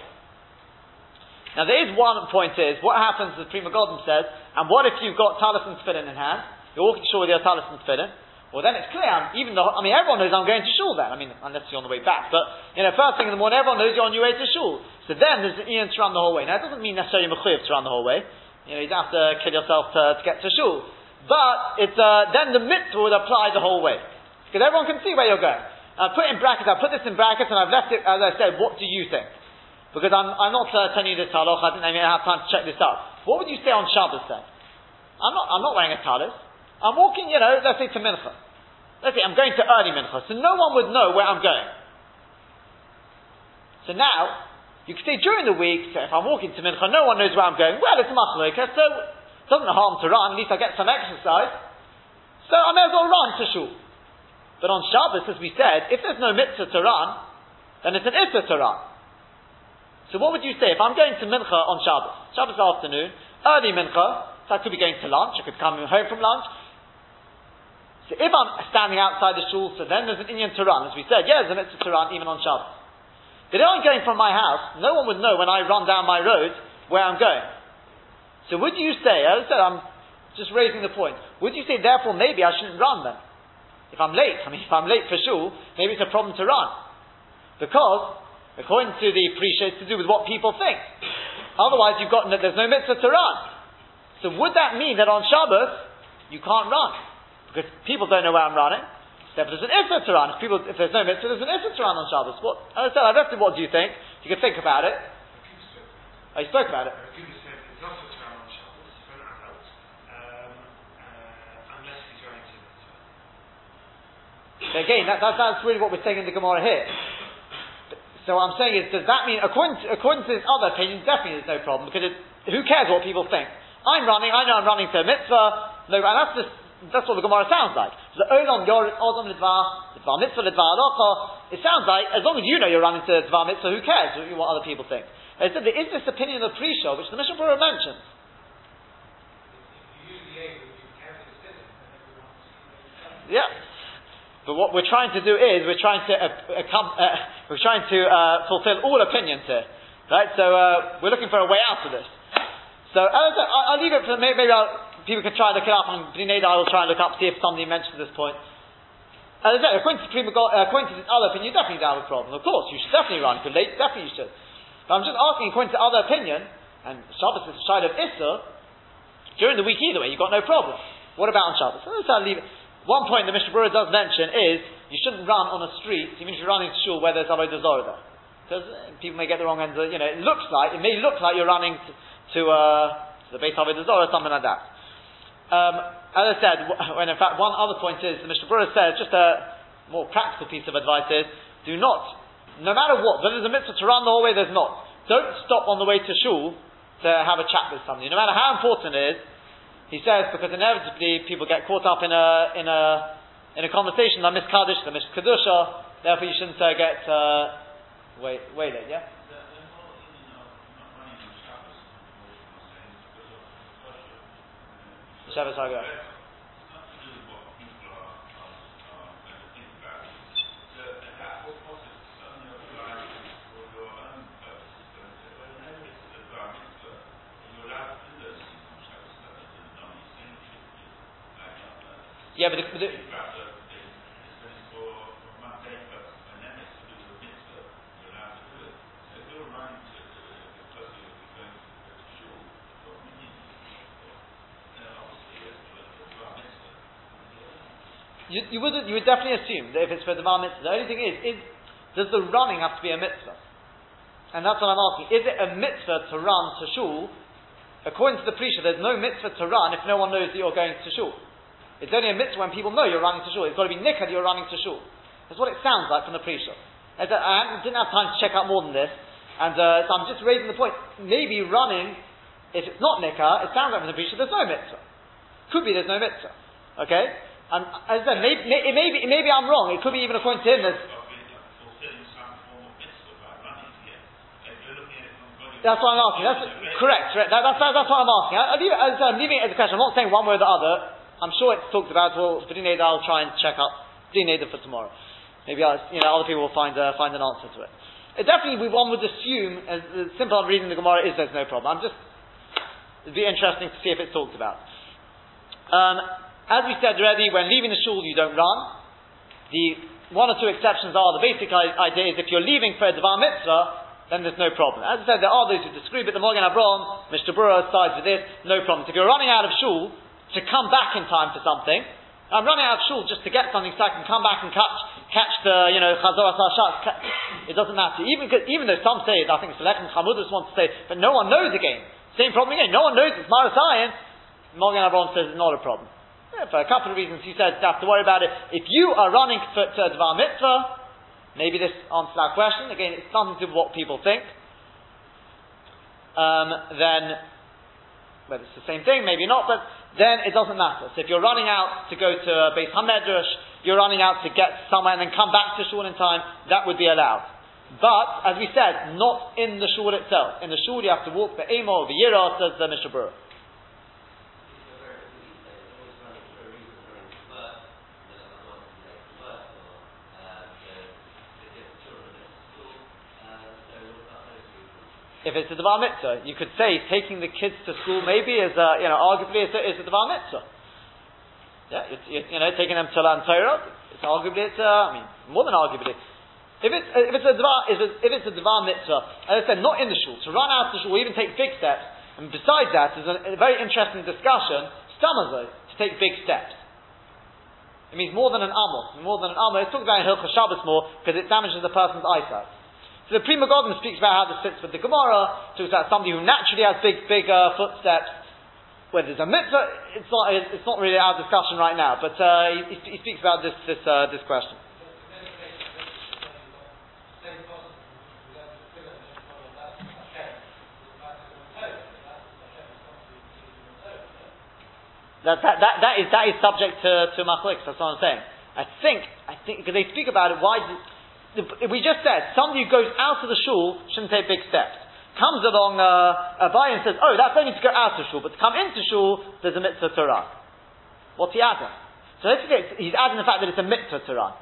Now there is one point is, what happens, as Pri Megadim says, and what if you've got talis and in hand, you're walking to shul with your talis and well then it's clear, even though, I mean everyone knows I'm going to shul then, I mean, unless you're on the way back, but, you know, first thing in the morning, everyone knows you're on your way to shul. So then there's an inyan to run the whole way. Now it doesn't mean necessarily mechuyev to run the whole way. You know, you don't have to kill yourself to, to get to shul. But it's, uh, then the mitzvah would apply the whole way. Because everyone can see where you're going. I put in brackets, I put this in brackets and I've left it, as I said, what do you think? Because I'm, I'm not telling you this halach, I didn't even have time to check this out. What would you say on Shabbos then? I'm not, I'm not wearing a talis. I'm walking, you know, let's say to Mincha. Let's say I'm going to early Mincha, so no one would know where I'm going. So now, you can say during the week, so if I'm walking to Mincha, no one knows where I'm going. Well, it's Machlokah, so it doesn't harm to run, at least I get some exercise. So I may as well run to shul. But on Shabbos, as we said, if there's no mitzvah to run, then it's an issa to run. So what would you say if I'm going to Mincha on Shabbos, Shabbos afternoon, early Mincha, so I could be going to lunch, I could come home from lunch. So if I'm standing outside the shul, so then there's an inyan to run, as we said, yeah, there's a mitzvah to run even on Shabbos. But if I'm going from my house, no one would know when I run down my road where I'm going. So would you say, as I said, I'm just raising the point, would you say therefore maybe I shouldn't run then? If I'm late, I mean if I'm late for shul, maybe it's a problem to run. Because, according to the appreciate, to do with what people think. Otherwise you've got, there's no mitzvah to run. So would that mean that on Shabbos, you can't run? Because people don't know where I'm running. Therefore, there's an Issa to run. If, people, if there's no mitzvah, there's an Issa to run on Shabbos. What, I said, I left it, what do you think? You can think about it. Oh, spoke about it. Again, that, that, that's really what we're saying in the Gemara here. So what I'm saying is, does that mean, according to, according to this other opinion, definitely there's no problem, because it, who cares what people think? I'm running, I know I'm running to a mitzvah, no, and that's just that's what the Gemara sounds like. The Olam Yorit Odom Lidvar, Lidvar Mitzvah, Lidvar Alocha. It sounds like, as long as you know you're running to Lidvar Mitzvah, who cares what other people think? And so there is this opinion of Prisha, which the Mishnah Berurah mentions. Yeah. But what we're trying to do is we're trying to uh, uh, uh we're trying to uh, fulfill all opinions here, right? So uh, we're looking for a way out of this. So I'll, I'll leave it for maybe, I'll people can try and look it up, and Bnei I will try and look up, see if somebody mentions this point. According to, uh, according to other opinion, you definitely have a problem. Of course, you should definitely run, because late, definitely you should. But I'm just asking, according to other opinion, and Shabbos is a child of Issa, during the week either way, you've got no problem. What about on Shabbos? So I'll leave it. One point the Mishnah Berurah does mention is, you shouldn't run on a street, even if you're running to shul where there's Avodah Zorah there. Because people may get the wrong end, of, the, you know, it looks like, it may look like you're running to, to uh, mitzvah, Beis Avodah Zorah, something like that. Um, as I said, when in fact one other point is, the Mishnah says, just a more practical piece of advice is, do not, no matter what, whether there's a mitzvah to run the whole way, there's not. Don't stop on the way to shul to have a chat with somebody. No matter how important it is, he says, because inevitably people get caught up in a, in a, in a conversation, the miskadish, the miskadusha, therefore you shouldn't uh, get, uh, wait, wait, yeah? Shabbos Haggah. Yeah, but the, the, You, you, would you would definitely assume that if it's for the Bar Mitzvah, the only thing is, is, does the running have to be a mitzvah? And that's what I'm asking. Is it a mitzvah to run to shul? According to the Prisha, there's no mitzvah to run if no one knows that you're going to shul. It's only a mitzvah when people know you're running to shul. It's got to be nikkah that you're running to shul. That's what it sounds like from the Prisha. I didn't have time to check out more than this, and uh, so I'm just raising the point. Maybe running, if it's not nikkah, it sounds like from the Prisha, there's no mitzvah. Could be there's no mitzvah. Okay? And as I said, maybe, maybe, maybe I'm wrong. It could be even according to him that. That's what I'm asking. That's correct. That, that's, that's what I'm asking. I, as, I'm leaving it as a question. I'm not saying one way or the other. I'm sure it's talked about. Well, for Dineda, I'll try and check up Dineda for tomorrow. Maybe I, you know other people will find uh, find an answer to it. it definitely, we, one would assume, as the simple reading the Gemara is, there's no problem. I'm just it'd be interesting to see if it's talked about. Um, as we said already, when leaving the shul, you don't run. The one or two exceptions are the basic idea is if you're leaving for a Devar Mitzvah, then there's no problem. As I said, there are those who disagree, but the Magen Avraham, Mishnah Berurah sides with this, no problem. If you're running out of shul to come back in time for something, I'm running out of shul just to get something so I can come back and catch, catch the, you know, Chazor. It doesn't matter. Even, even though some say, I think Selech and Chamudus want to say, but no one knows again. Same problem again. No one knows it's Marasayan. Magen Avraham says it's not a problem. Yeah, for a couple of reasons, he said, don't have to worry about it. If you are running for, to a Dvar Mitzvah, maybe this answers that question. Again, it's something to what people think. Um, then, whether it's the same thing, maybe not, but then it doesn't matter. So if you're running out to go to a Beis Hamedrash, you're running out to get somewhere and then come back to shul in time, that would be allowed. But, as we said, not in the shul itself. In the shul you have to walk the Amo, the Yira, says the Mishnah if it's a Devar Mitzvah. You could say taking the kids to school maybe is, a, you know, arguably is a, is a Devar Mitzvah. Yeah, it's, you know, taking them to learn Torah, it's arguably, it's, uh, I mean, more than arguably. If it's, if it's a Devar, if it's a Devar Mitzvah, as I said, not in the shul, to run out of the shul, even take big steps, and besides that, there's a, a very interesting discussion, Stamazo, to take big steps. It means more than an amor. More than an amor. It's talked about in Hilchah Shabbos more because it damages a person's eyesight. So the Pri Megadim speaks about how this fits with the Gemara, talks about somebody who naturally has big, big uh, footsteps. Whether it's a mitzvah, it's not, it's not really our discussion right now, but uh, he, he, speaks about this, this, uh, this question. That, that, that, that, is, that is subject to, to Machlik, that's what I'm saying. I think, I think, because they speak about it, why, we just said, somebody who goes out of the shul shouldn't take big steps. Comes along uh, buyer and says, oh, that's only to go out of shul, but to come into shul, there's a mitzvah to run. What's he adding? So he's adding the fact that it's a mitzvah to run.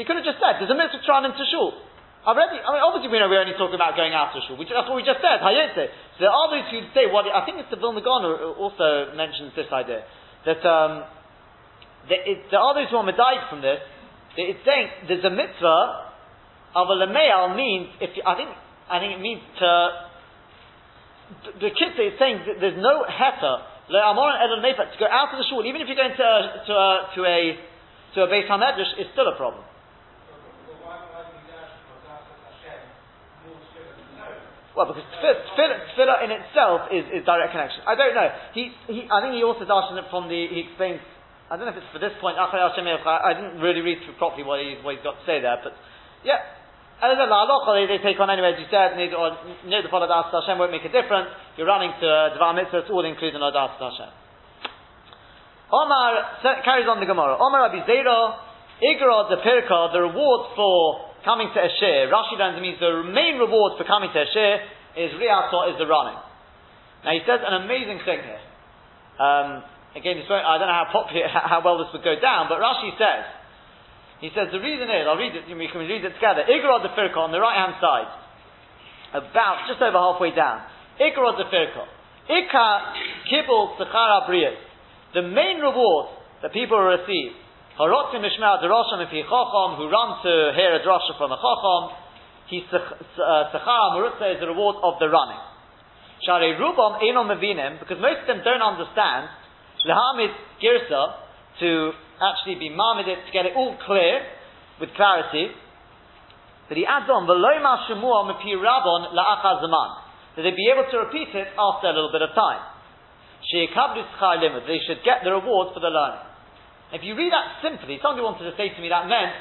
He could have just said, there's a mitzvah to run into shul. Already, I mean, obviously we know we're only talking about going out of shul. We, that's what we just said, Hayotze. So there are those who say, what, I think the Vilna Gaon also mentions this idea, that, um, there are those who are medayik from this, it's saying there's a mitzvah of a lemeal means if you, I think I think it means to the kids is saying that there's no heter le'amor and to go out of the shul even if you're going to to a to a to a Hamedrash is still a problem. Well, because tefillah, tefillah in itself is, is direct connection. I don't know. He, he, I think he also dashes it from the, he explains, I don't know if it's for this point, I didn't really read through properly what, he, what he's got to say there, but yeah. They, they take on anyway, as you said, or near the follow Das Hashem won't make a difference. You're running to uh, Mitzvah, it's all included in Das Hashem. Omar carries on the Gemara. Omar Rabbi Zera, Igra the Pirka, the reward for coming to a. Rashi learns it means the main reward for coming to a is Riyato, is the running. Now he says an amazing thing here. Um, again, I don't know how popular, how well this would go down, but Rashi says, he says the reason is, I'll read it, we can read it together. Igrod the Firka on the right hand side, about just over halfway down. Igrod the Firka. Ika kibul sechara briyas. The main reward that people will receive. Harotzim mishmar derasham if chacham who run to hear a drasha from a chacham. He uh, sechara murutza is the reward of the running. Shari rubam enom mevinim because most of them don't understand. Lehamid girsa to actually be marmided to get it all clear with clarity. But he adds on, V'loima shemua rabon la'achar zaman. That they be able to repeat it after a little bit of time. They should get the reward for the learning. If you read that simply, somebody wanted to say to me that meant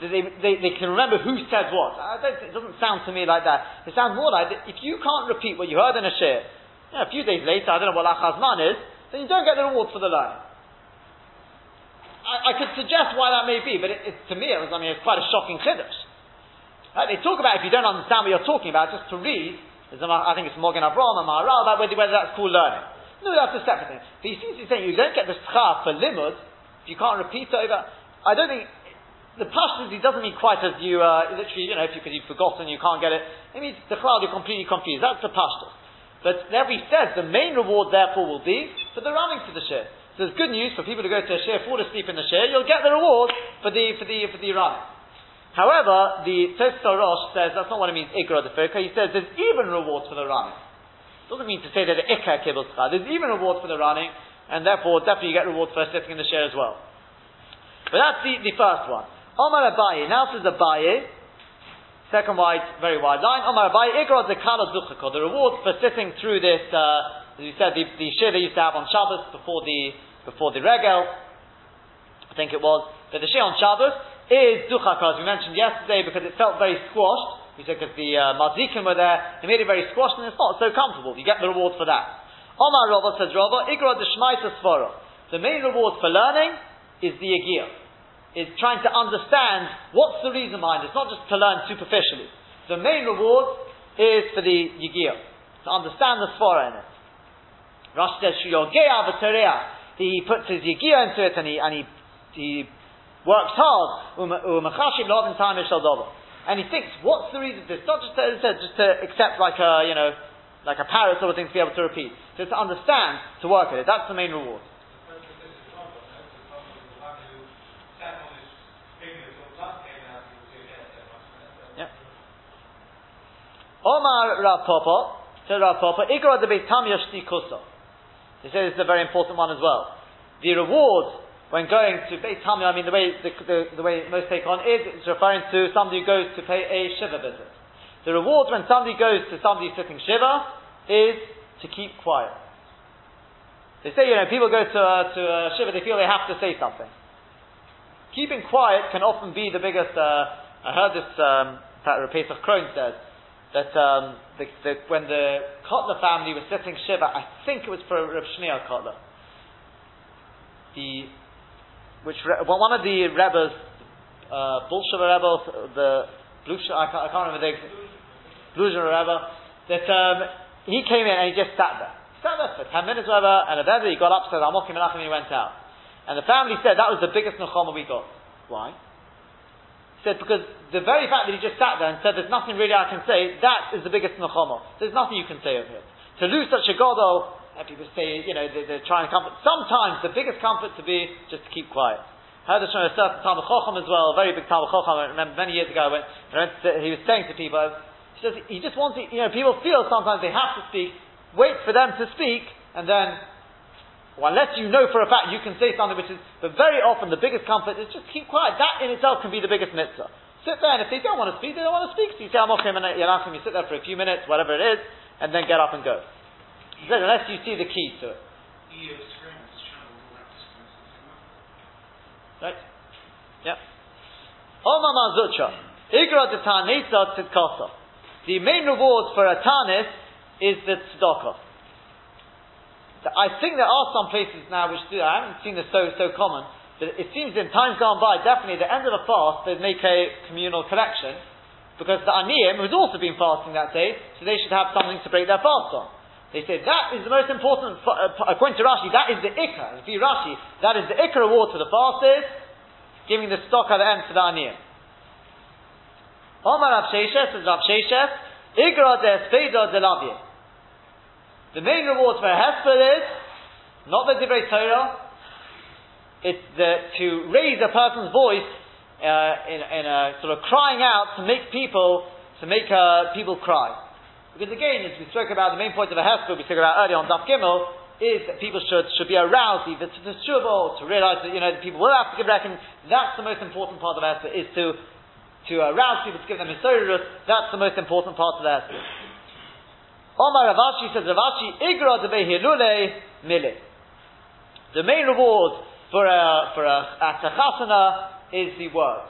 that they, they, they can remember who said what. it doesn't sound to me like that. It sounds more like that if you can't repeat what you heard in a shir, you know, a few days later, I don't know what lachazman is, then you don't get the reward for the learning. I, I, could suggest why that may be, but it, it, to me it was, I mean, it's quite a shocking chiddush. Right? They talk about if you don't understand what you're talking about, just to read, I think it's Magen Avraham and Maharal, about whether, whether that's called learning. No, that's a separate thing. But he seems to be saying you don't get the schar for limud if you can't repeat over. I don't think the pashtus he doesn't mean quite as you uh, literally, you know, if you because you've forgotten, you can't get it. It means the cloud you're completely confused. That's the pashtus. But there he says the main reward therefore will be for the running to the shir. So it's good news for people to go to a share, fall asleep in the share, you'll get the reward for the, for the, for the run. However, the Rosh says that's not what it means, Ikra the Firka. He says there's even rewards for the running. It doesn't mean to say that the Ikka kibble There's even rewards for the running, and therefore definitely you get rewards for sitting in the share as well. But that's the, the first one. Omar Abaye. Now says Abaye. Second wide, very wide line. Omar. Ikra the Kala The reward for sitting through this, uh, as you said, the, the they used to have on Shabbos before the before the regel, I think it was. But the Shia on Shabbos is duchaka, as we mentioned yesterday, because it felt very squashed. We said because the uh, were there, it made it very squashed, and it's not so comfortable. You get the reward for that. Omar says de Shmaita Svara. The main reward for learning is the Yagir. Is trying to understand what's the reason behind it. It's not just to learn superficially. The main reward is for the Yagir. To understand the Svara in it. Rashi says, he puts his yigia into it and he, and he, he works hard. And he thinks, what's the reason for this? Not just to, just to accept like a, you know, like a parrot sort of thing to be able to repeat. So to understand, to work at it. That's the main reward. Omar Rav Papa, said Rav Papa, Igra de Beitam Yashti Kusa. He says this is a very important one as well. The reward when going to Beit Hamya, I mean the way the, the, the, way most take on is it's referring to somebody who goes to pay a shiva visit. The reward when somebody goes to somebody sitting shiva is to keep quiet. They say, you know, people go to, uh, to uh, shiva, they feel they have to say something. Keeping quiet can often be the biggest. Uh, I heard this. Um, Pesach Krohn says that um, the, the, when the Kotler family was sitting Shiva, I think it was for Reb Shneor Kotler. The, which, well, one of the Rebbes, uh, Rebbe, the I can't, I can't remember the Blusha Rebbe, that um, he came in and he just sat there. Sat there for 10 minutes or whatever, and eventually he got up, said, I'm walking enough, and he went out. And the family said that was the biggest Nechama we got. Why? Said because the very fact that he just sat there and said there's nothing really I can say, that is the biggest nechama. There's nothing you can say of it. To lose such a godol, and people say, you know, they, are trying to comfort. Sometimes the biggest comfort to be just to keep quiet. I heard this from a certain Talmud Chochem as well, a very big Talmud Chochem. I remember many years ago I went when, he was saying to people, he says he just wants, you know, people feel sometimes they have to speak, wait for them to speak, and then well, unless you know for a fact you can say something which is, but very often the biggest comfort is just keep quiet. That in itself can be the biggest mitzvah. Sit there, and if they don't want to speak, they don't want to speak. So you say Amochim and Yalachim, you sit there for a few minutes, whatever it is, and then get up and go. Says, unless you see the key to it. Right? Yep. Oma Mar Zutra. Igra de Tanisa Tzidkasa. The main reward for a Tanis is the Tzedakah. I think there are some places now which do, I haven't seen this so, so common, but it seems in times gone by, definitely at the end of the fast, they'd make a communal collection, because the Aniyim, who's also been fasting that day, so they should have something to break their fast on. They say that is the most important, uh, according to Rashi, that is the Ikka. If you Rashi, that is the Ikka reward to the fasters, giving the stock at the end to the Aniyim. Omar Rav says Rav Sheshes, Igra de Speda de. The main reward for a Hesper is not the Divrei Torah, it's the, to raise a person's voice uh, in, in, a sort of crying out to make people to make uh, people cry. Because again, as we spoke about, the main point of a Hesper we spoke about earlier on Daf Gimel is that people should, should be aroused either to the tshuva to realize that you know that people will have to give reckon. That's the most important part of Hesper is to to arouse people to give them hisorus. That's the most important part of the Hesper. Omar Rav Ashi says, Rav Ashi, Igra de Behilule Mile. The main reward for a, for a, at a is the word.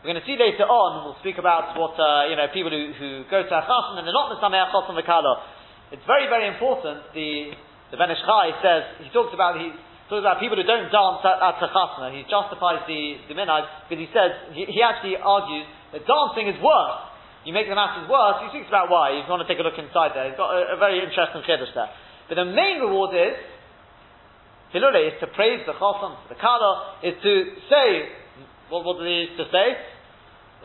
We're going to see later on, we'll speak about what, uh, you know, people who, who go to a chasana and they're not the Mesameh Chosan V'Kala. It's very, very important. The, the Ben Ish Chai says, he talks about, he talks about people who don't dance at, at. He justifies the, the minhag because he says, he, he actually argues that dancing is worse you make the matters worse, he speaks about why. You want to take a look inside there. He's got a, a very interesting chiddush there. But the main reward is, Hilule, is to praise the chosam, the kala, is to say, what, what he to say?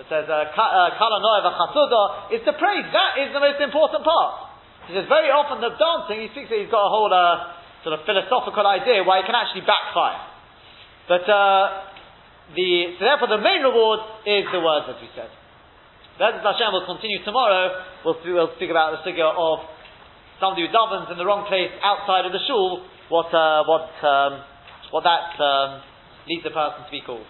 It says, uh, uh, kala noeva chasuda, is to praise. That is the most important part. He says, very often the dancing, he speaks that he's got a whole uh, sort of philosophical idea why it can actually backfire. But, uh, the, so therefore the main reward is the words, as we said. That Hashem will continue tomorrow. We'll, we'll speak about the figure of somebody who davens in the wrong place outside of the shul, what, uh, what, um, what that um, leads the person to be called.